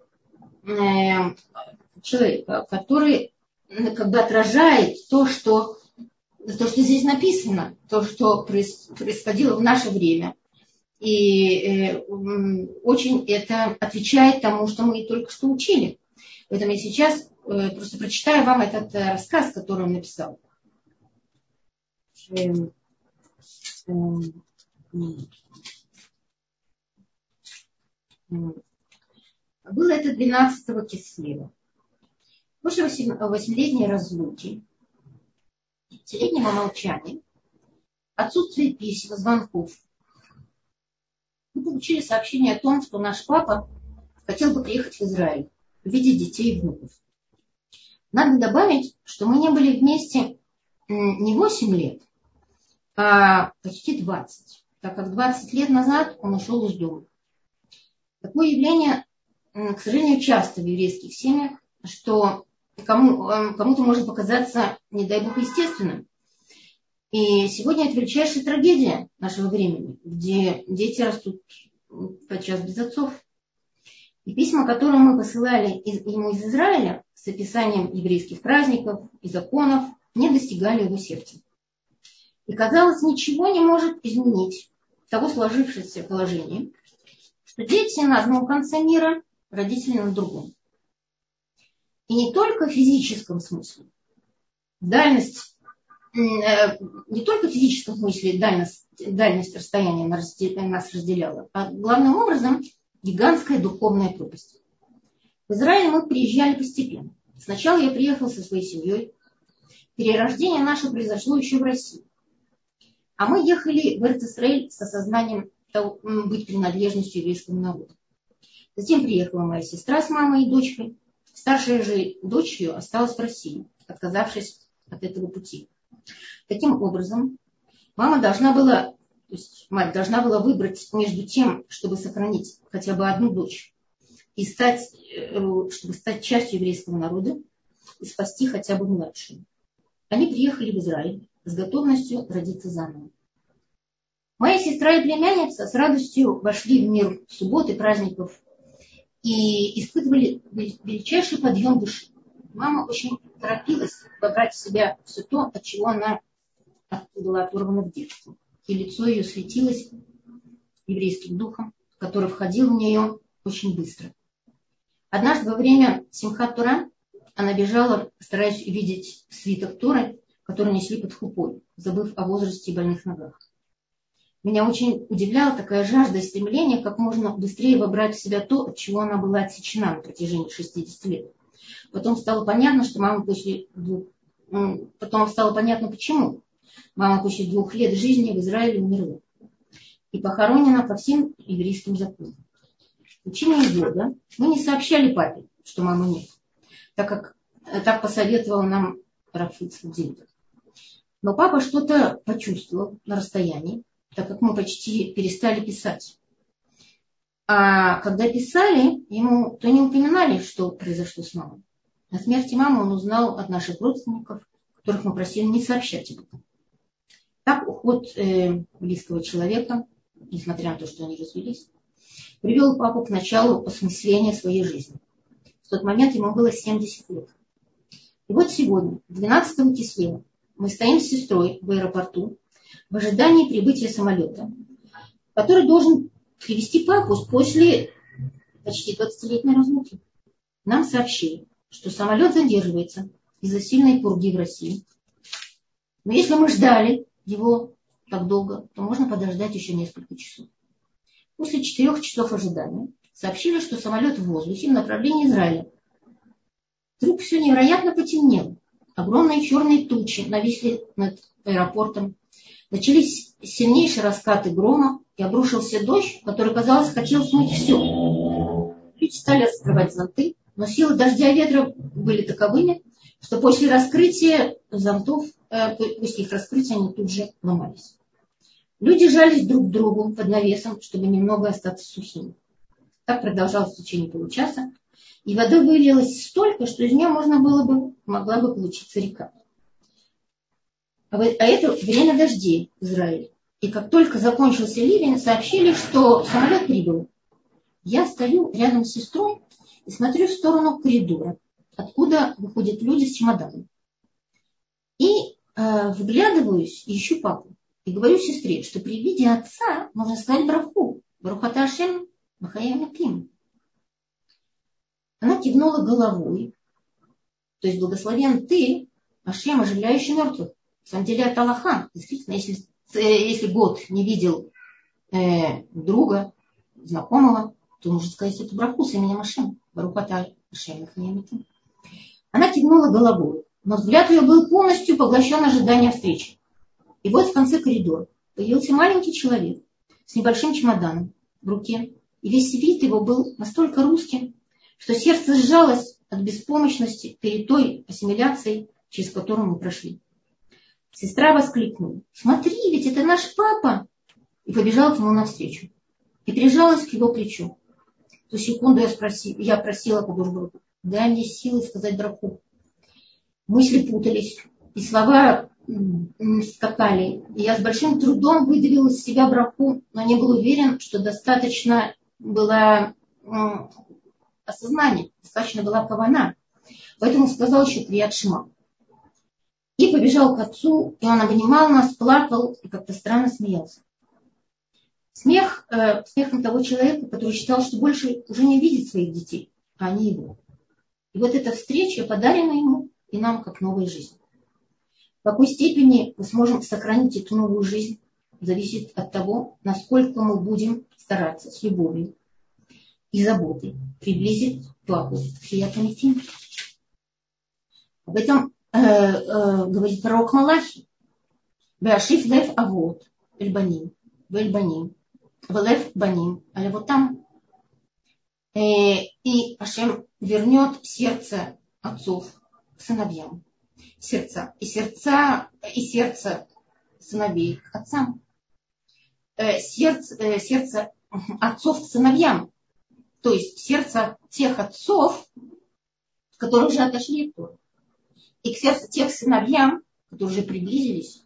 э, человека, который как бы отражает то, что, то, что здесь написано, то, что происходило в наше время – и э, очень это отвечает тому, что мы только что учили. Поэтому я сейчас э, просто прочитаю вам этот э, рассказ, который он написал. Эм, эм, было это 12 кислева. После восьмилетней разлуки 30-летнего молчания, отсутствие писем, звонков, мы получили сообщение о том, что наш папа хотел бы приехать в Израиль, увидеть детей и внуков. Надо добавить, что мы не были вместе не 8 лет, а почти 20, так как 20 лет назад он ушел из дома. Такое явление, к сожалению, часто в еврейских семьях, что э, кому-то может показаться, не дай бог, естественным. И сегодня это величайшая трагедия нашего времени, где дети растут подчас без отцов. И письма, которые мы посылали ему из Израиля с описанием еврейских праздников и законов, не достигали его сердца. И казалось, ничего не может изменить того сложившегося положения, что дети на одном конце мира, родители на другом. И не только в физическом смысле. Дальность, не только в физическом смысле дальность, дальность расстояния нас разделяла, а главным образом гигантская духовная пропасть. В Израиль мы приезжали постепенно. Сначала я приехал со своей семьей. Перерождение наше произошло еще в России. А мы ехали в Эрцисраиль с осознанием того, быть принадлежностью еврейскому народу. Затем приехала моя сестра с мамой и дочкой. Старшая же дочь ее осталась в России, отказавшись от этого пути. Таким образом, мама должна была, то есть мать должна была выбрать между тем, чтобы сохранить хотя бы одну дочь и стать, э, чтобы стать частью еврейского народа и спасти хотя бы младшую. Они приехали в Израиль с готовностью родиться заново. Моя сестра и племянница с радостью вошли в мир субботы, праздников и испытывали величайший подъем души. Мама очень торопилась вобрать в себя все то, от чего она была оторвана в детстве. И лицо ее светилось еврейским духом, который входил в нее очень быстро. Однажды во время Симхат Тура она бежала, стараясь увидеть свиток Торы, который несли под хупой, забыв о возрасте и больных ногах. Меня очень удивляла такая жажда и стремление как можно быстрее вобрать в себя то, от чего она была отсечена на протяжении 60 лет. Потом стало понятно, что мама после двух... Потом стало понятно, почему. Мама после двух лет жизни в Израиле умерла. И похоронена по всем еврейским законам. В течение года мы не сообщали папе, что мамы нет, так как так посоветовал нам Рафиц Дильбер. Но папа что-то почувствовал на расстоянии так как мы почти перестали писать. А когда писали, ему то не упоминали, что произошло с мамой. О смерти мамы он узнал от наших родственников, которых мы просили не сообщать об этом. Так уход э, близкого человека, несмотря на то, что они развелись, привел папу к началу осмысления своей жизни. В тот момент ему было 70 лет. И вот сегодня, 12 числа, мы стоим с сестрой в аэропорту в ожидании прибытия самолета, который должен привести папу после почти 20-летней разлуки. Нам сообщили, что самолет задерживается из-за сильной пурги в России. Но если мы ждали его так долго, то можно подождать еще несколько часов. После четырех часов ожидания сообщили, что самолет в воздухе в направлении Израиля. Вдруг все невероятно потемнело. Огромные черные тучи нависли над аэропортом. Начались сильнейшие раскаты грома и обрушился дождь, который, казалось, хотел смыть все. Люди стали раскрывать зонты, но силы дождя и ветра были таковыми, что после раскрытия зонтов, э, после их раскрытия они тут же ломались. Люди жались друг к другу под навесом, чтобы немного остаться сухими. Так продолжалось в течение получаса, и воды вылилось столько, что из нее можно было бы, могла бы получиться река. А, а это время дождей в Израиле. И как только закончился ливень, сообщили, что самолет прибыл. Я стою рядом с сестрой и смотрю в сторону коридора, откуда выходят люди с чемоданом. И э, вглядываюсь и ищу папу. И говорю сестре, что при виде отца можно сказать браху. Брахата Ашем Махаямиким. Она кивнула головой. То есть благословен ты, Ашем, оживляющий мертвых. На самом деле это Аллаха. Действительно, если, если год не видел э, друга, знакомого, то нужно сказать эту браху с именем Ашем. Барухата Ашем Она кивнула головой Но взгляд ее был полностью поглощен ожиданием встречи. И вот в конце коридора появился маленький человек с небольшим чемоданом в руке. И весь вид его был настолько русским, что сердце сжалось от беспомощности перед той ассимиляцией, через которую мы прошли. Сестра воскликнула, смотри, ведь это наш папа! И побежала к нему навстречу. И прижалась к его плечу. В ту секунду я, спросила, я просила Кудурбургу, дай мне силы сказать браху. Мысли путались, и слова скакали. И я с большим трудом выдавила из себя браху, но не был уверен, что достаточно было осознание, достаточно была кавана. Поэтому сказал еще Крият Шма. И побежал к отцу, и он обнимал нас, плакал и как-то странно смеялся. Смех, э, смехом того человека, который считал, что больше уже не видит своих детей, а они его. И вот эта встреча подарена ему и нам как новая жизнь. В какой степени мы сможем сохранить эту новую жизнь, зависит от того, насколько мы будем стараться с любовью и заботой приблизить папу к Шиятамитим. Об этом э, э, говорит пророк Малахи. Беашиф лев авод эльбаним, вельбаним, велев баним, але вот там. Э, и Ашем вернет сердце отцов к сыновьям. Сердца. И сердца, и сердце сыновей к отцам. Э, сердце, э, сердце отцов к сыновьям. То есть сердце тех отцов, которые уже отошли от Торы. И к тех сыновьям, которые уже приблизились.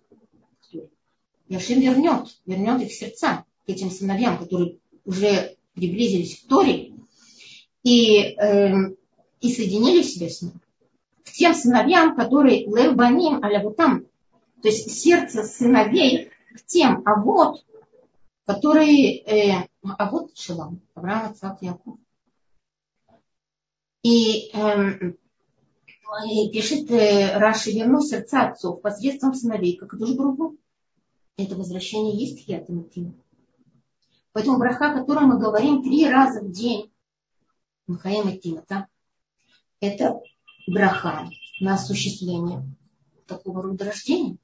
Яшим вернет, вернет их сердца к этим сыновьям, которые уже приблизились к Торе и, э, и соединили себя с ним. К тем сыновьям, которые левбаним аля вот там, то есть сердце сыновей к тем, а вот которые, э, а вот Шилам, Авраам, Ицхак, Яков. И, э, и пишет э, Раши, верну сердца отцов посредством сыновей, как же грубо. Это возвращение есть хиатаматим. Поэтому браха, о котором мы говорим три раза в день, Махаем и да, это браха на осуществление такого рода рождения.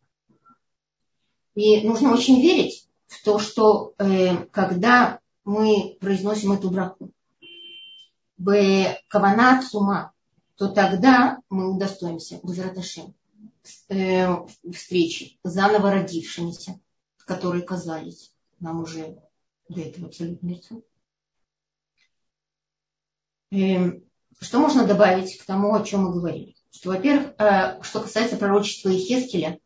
И нужно очень верить, в то, что э, когда мы произносим эту браху, в каванат сума, то тогда мы удостоимся Бузраташем э, встречи заново родившимися, которые казались нам уже до этого абсолютно лицом. Э, что можно добавить к тому, о чем мы говорили? Что, во-первых, э, что касается пророчества Ихескеля,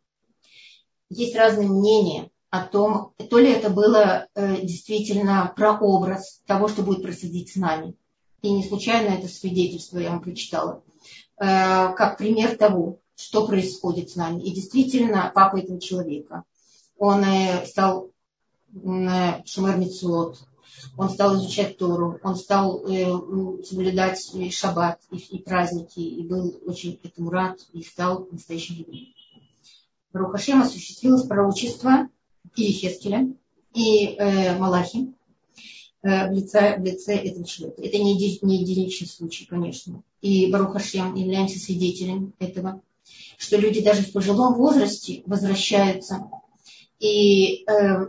есть разные мнения о том, то ли это было э, действительно прообраз того, что будет происходить с нами. И не случайно это свидетельство я вам прочитала. Э, как пример того, что происходит с нами. И действительно, папа этого человека, он э, стал э, Шумер он стал изучать Тору, он стал соблюдать шаббат и, и праздники, и был очень этому рад, и стал настоящим евреем. Рухашем осуществилось пророчество и Хескеля, и э, Малахи в, лице, в лице этого человека. Это не, не единичный случай, конечно. И Барухашем являемся свидетелем этого, что люди даже в пожилом возрасте возвращаются. И э,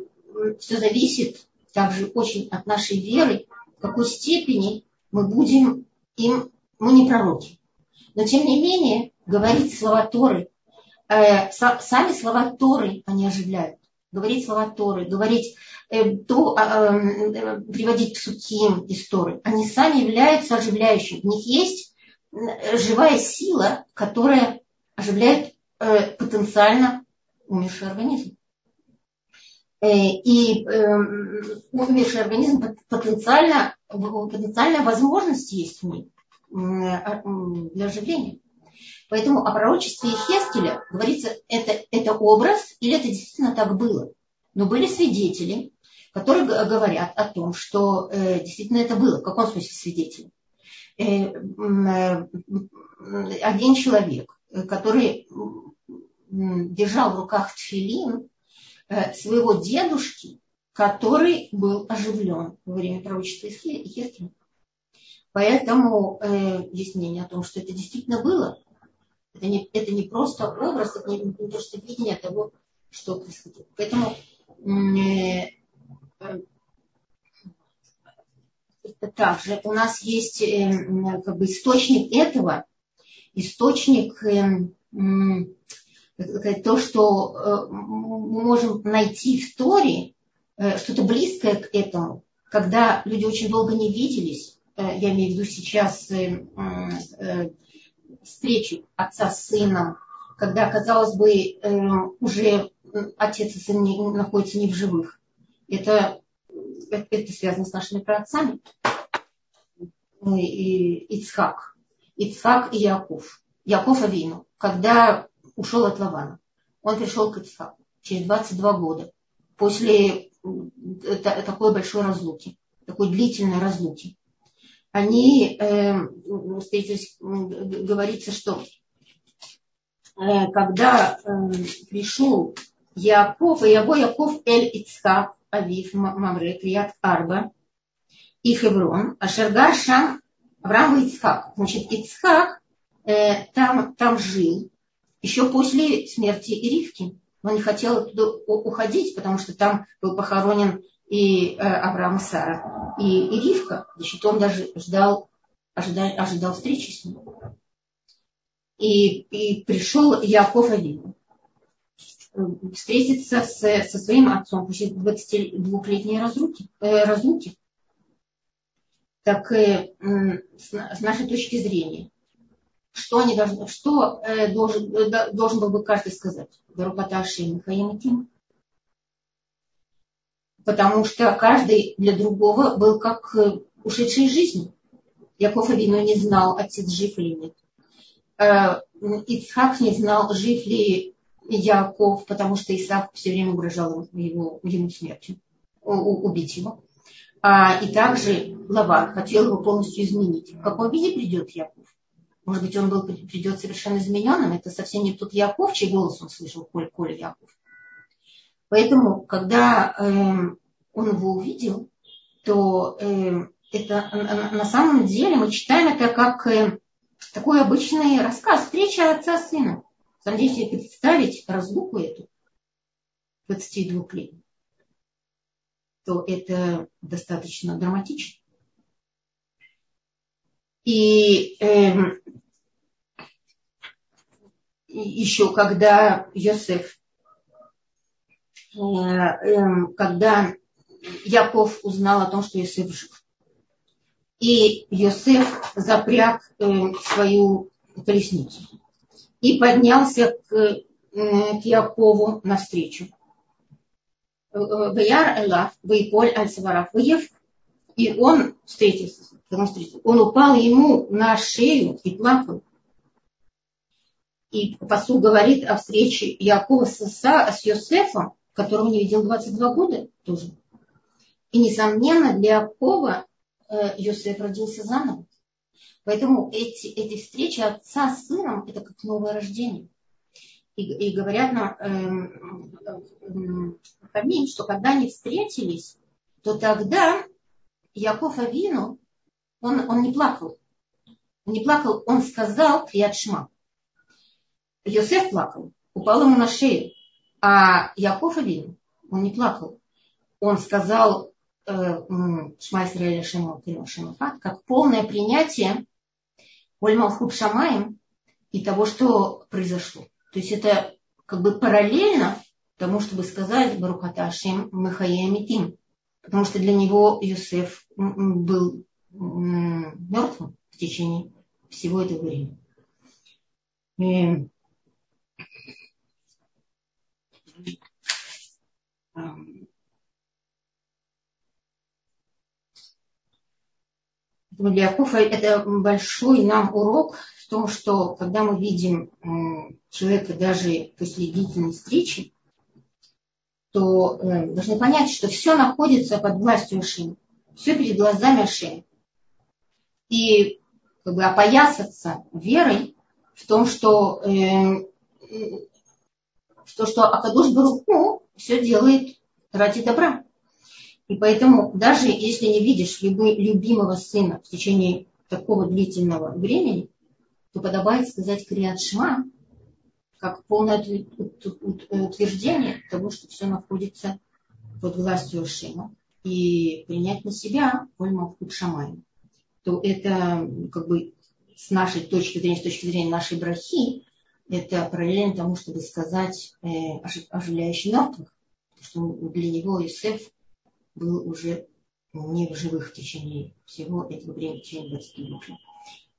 все зависит также очень от нашей веры, в какой степени мы будем им, мы не пророки. Но тем не менее, говорить слова Торы, э, сами слова Торы они оживляют говорить слова Торы, говорить э, то, а, э, приводить псуким из Торы, они сами являются оживляющими. В них есть живая сила, которая оживляет э, потенциально умерший организм. Э, и э, умерший организм потенциально, потенциальная возможность есть в ней а, для оживления. Поэтому о пророчестве Хескеля говорится, это, это образ или это действительно так было. Но были свидетели, которые говорят о том, что э, действительно это было. В каком смысле свидетели? Э, э, один человек, который держал в руках тфилин э, своего дедушки, который был оживлен во время пророчества Хескеля. Поэтому э, есть мнение о том, что это действительно было. Это не, это не просто образ, это не, не просто видение того, что происходит. Поэтому э, также у нас есть э, как бы источник этого, источник э, то, что э, мы можем найти в Торе, что-то близкое к этому, когда люди очень долго не виделись, я имею в виду сейчас встречу отца с сыном, когда, казалось бы, уже отец и сын находятся не в живых. Это это связано с нашими праотцами. И Ицхак. Ицхак и Яков. Яков Авину, когда ушел от Лавана, он пришел к Ицхаку через 22 года после такой большой разлуки, такой длительной разлуки. Они э, встретились, говорится, что э, когда э, пришел Яков, и его Яков Эль Ицхак, Авив, Мамре, Крият Арба и Хеврон, Ашергар Шам, Авраам Ицхак. Значит, Ицхак э, там, там жил еще после смерти Иривки. Он не хотел туда уходить, потому что там был похоронен и э, Авраам и Сара, и, и Ривка. Значит, он даже ждал, ожидал, ожидал встречи с ним. И, и пришел Яков Авину встретиться с, со своим отцом после 22-летней разлуки, э, разлуки. Так э, с, с нашей точки зрения, что, они должны, что э, должен, э, должен был бы каждый сказать? Барукаташи Михаим Тим. Потому что каждый для другого был как э, ушедший из жизни. Яков Авину не знал, отец жив или нет. Э, Ицхак не знал, жив ли Яков, потому что Исаак все время угрожал его, ему смертью, убить его. А, и также Лаван хотел его полностью изменить. В каком виде придет Яков? Может быть, он был, придет совершенно измененным. Это совсем не тот Яков, чей голос он слышал, Коль, Коля Яков. Поэтому, когда э, он его увидел, то э, это на самом деле мы читаем это как э, такой обычный рассказ, встреча отца с сыном. Самом деле, если представить разлуку эту 22 лет, то это достаточно драматично. И э, еще когда Йосеф, когда Яков узнал о том, что Йосеф жив, и Йосеф запряг э, свою колесницу и поднялся к, э, к Якову навстречу. Э, э, Ваяр Элав, Вайполь Аль-Саварав, и он встретился, он упал ему на шею и плакал. И посуд говорит о встрече Якова с, с Йосефом, которого не видел 22 года тоже. И, несомненно, для Якова Йосеф родился заново. Поэтому эти, эти встречи отца с сыном – это как новое рождение. И, и говорят нам э, э, что когда они встретились, то тогда Яков Авину, он, он не плакал. Он не плакал, он сказал Крият Йосеф плакал, упал ему на шею. А Яков Авину, он не плакал. Он сказал Шма Исраэля Шема как полное принятие Ольмалхут Шамаем и того, что произошло. То есть это как бы параллельно тому, чтобы сказать Барухата Ашем Михаямитим. Потому что для него Юсеф был мертвым в течение всего этого времени. Для Якова это большой нам урок в том, что когда мы видим человека даже после длительной встречи, то э, должны понять, что все находится под властью Ашим. Все перед глазами Ашим. И как бы опоясаться верой в том, что, э, что, что Акадуш Баруху все делает ради добра. И поэтому даже если не видишь любимого сына в течение такого длительного времени, то подобает сказать Криат Шма, как полное утверждение того, что все находится под властью Шима, и принять на себя Ольма Шамай, то это как бы с нашей точки зрения, с точки зрения нашей брахи, это параллельно тому, чтобы сказать э, оживляющий мертвых, что для него Исеф был уже не в живых в течение всего этого времени, в течение 20 лет.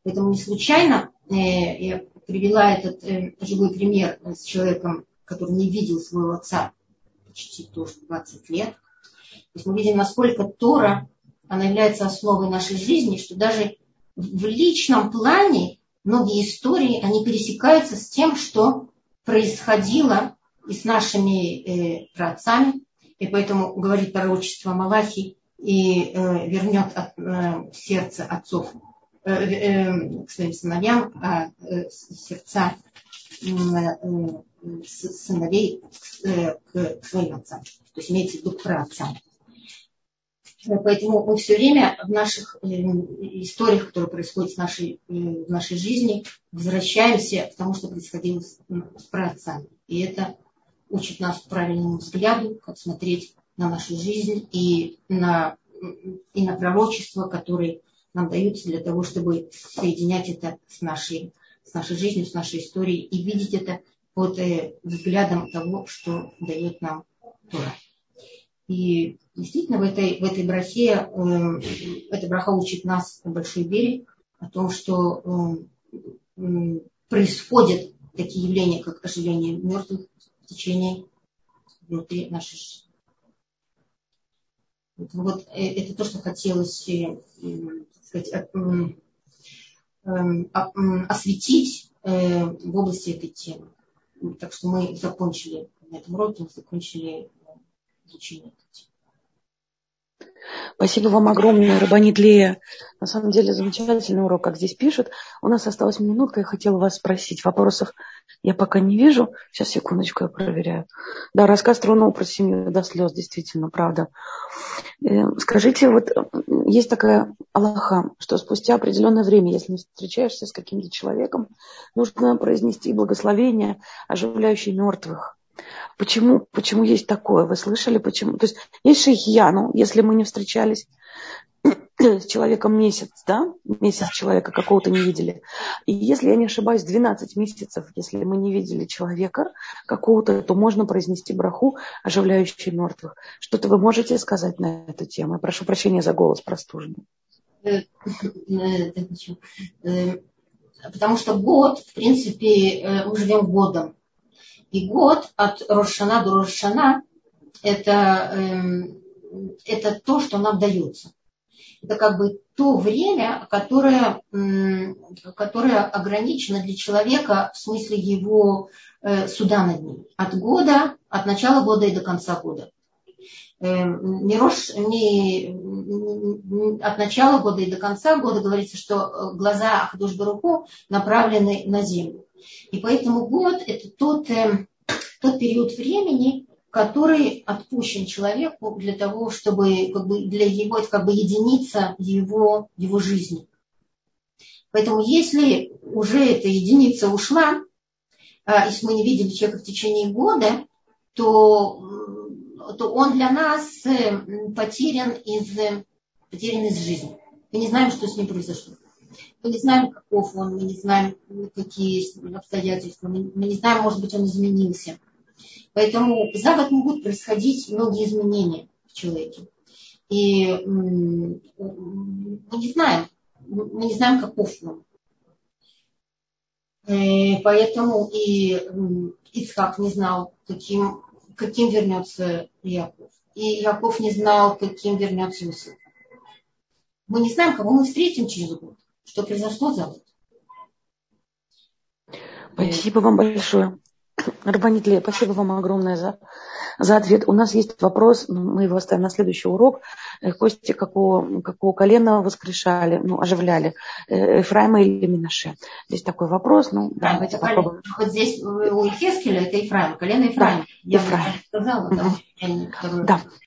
Поэтому не случайно э, я привела этот э, живой пример с человеком, который не видел своего отца почти тоже 20 лет. То есть мы видим, насколько Тора, она является основой нашей жизни, что даже в личном плане многие истории, они пересекаются с тем, что происходило и с нашими э, праотцами. И поэтому говорит пророчество Малахи и э, вернет от, э, сердце отцов э, э, к своим сыновьям, а э, сердца э, э, сыновей э, к, к своим отцам. То есть имеется в виду к праотцам. Поэтому мы все время в наших э, историях, которые происходят в нашей, э, в нашей жизни, возвращаемся к тому, что происходило с праотцами. И это учит нас правильному взгляду, как смотреть на нашу жизнь и на, и на пророчество, которые нам даются для того, чтобы соединять это с нашей, с нашей жизнью, с нашей историей и видеть это под э, взглядом того, что дает нам Тора. И действительно в этой, в этой брахе, э, эта браха учит нас на большой берег о том, что э, э, происходят такие явления, как оживление мертвых в течение внутри нашей жизни. Вот э, это то, что хотелось э, сказать, э, осветить в области этой темы. Так что мы закончили на этом уроке, мы закончили изучение этой темы. Спасибо вам огромное, Рабанит Лея. На самом деле замечательный урок, как здесь пишут. У нас осталась минутка, я хотела вас спросить. Вопросов я пока не вижу. Сейчас, секундочку, я проверяю. Да, рассказ тронул про семью до слез, действительно, правда. Э, скажите, вот есть такая Аллаха, что спустя определенное время, если не встречаешься с каким-то человеком, нужно произнести благословение, оживляющее мертвых. Почему, почему есть такое? Вы слышали, почему? То есть есть шейхия, ну, если мы не встречались с человеком месяц, да, месяц человека какого-то не видели. И если я не ошибаюсь, 12 месяцев, если мы не видели человека какого-то, то можно произнести браху, оживляющий мертвых. Что-то вы можете сказать на эту тему? Я прошу прощения за голос простуженный. Э, э, э, потому что год, в принципе, мы живем годом. И год от Рошана до Рошана это, эм, это то, что нам дается. Это как бы то время, которое, которое ограничено для человека в смысле его э, суда над ним. От года, от начала года и до конца года. Эм, не, рош, не от начала года и до конца года говорится, что глаза Ахдуш Баруху направлены на землю. И поэтому год – это тот, э, тот период времени, который отпущен человеку для того, чтобы как бы, для его, это как бы единица его, его жизни. Поэтому если уже эта единица ушла, а, если мы не видели человека в течение года, то, то он для нас э, потерян из, потерян из жизни. Мы не знаем, что с ним произошло. Мы не знаем, каков он, мы не знаем, какие обстоятельства, мы не знаем, может быть, он изменился. Поэтому за год могут происходить многие изменения в человеке. И мы не знаем, мы не знаем, каков он. И э, поэтому и Ицхак не знал, каким, каким вернется Яков. И Яков не знал, каким вернется Иосиф. Мы не знаем, кого мы встретим через год что произошло за год. Спасибо вам большое. Рабанит Лея, спасибо вам огромное за, за ответ. У нас есть вопрос, мы его оставим на следующий урок. Э, Кости какого, какого колена воскрешали, ну, оживляли, э, Ефраима или Минаше? Здесь такой вопрос, ну, да, давайте попробуем. Вот здесь у Ехескеля это Ефраим, колено Ефраима. Да, Я Ефраим. сказала, да? Угу. Да.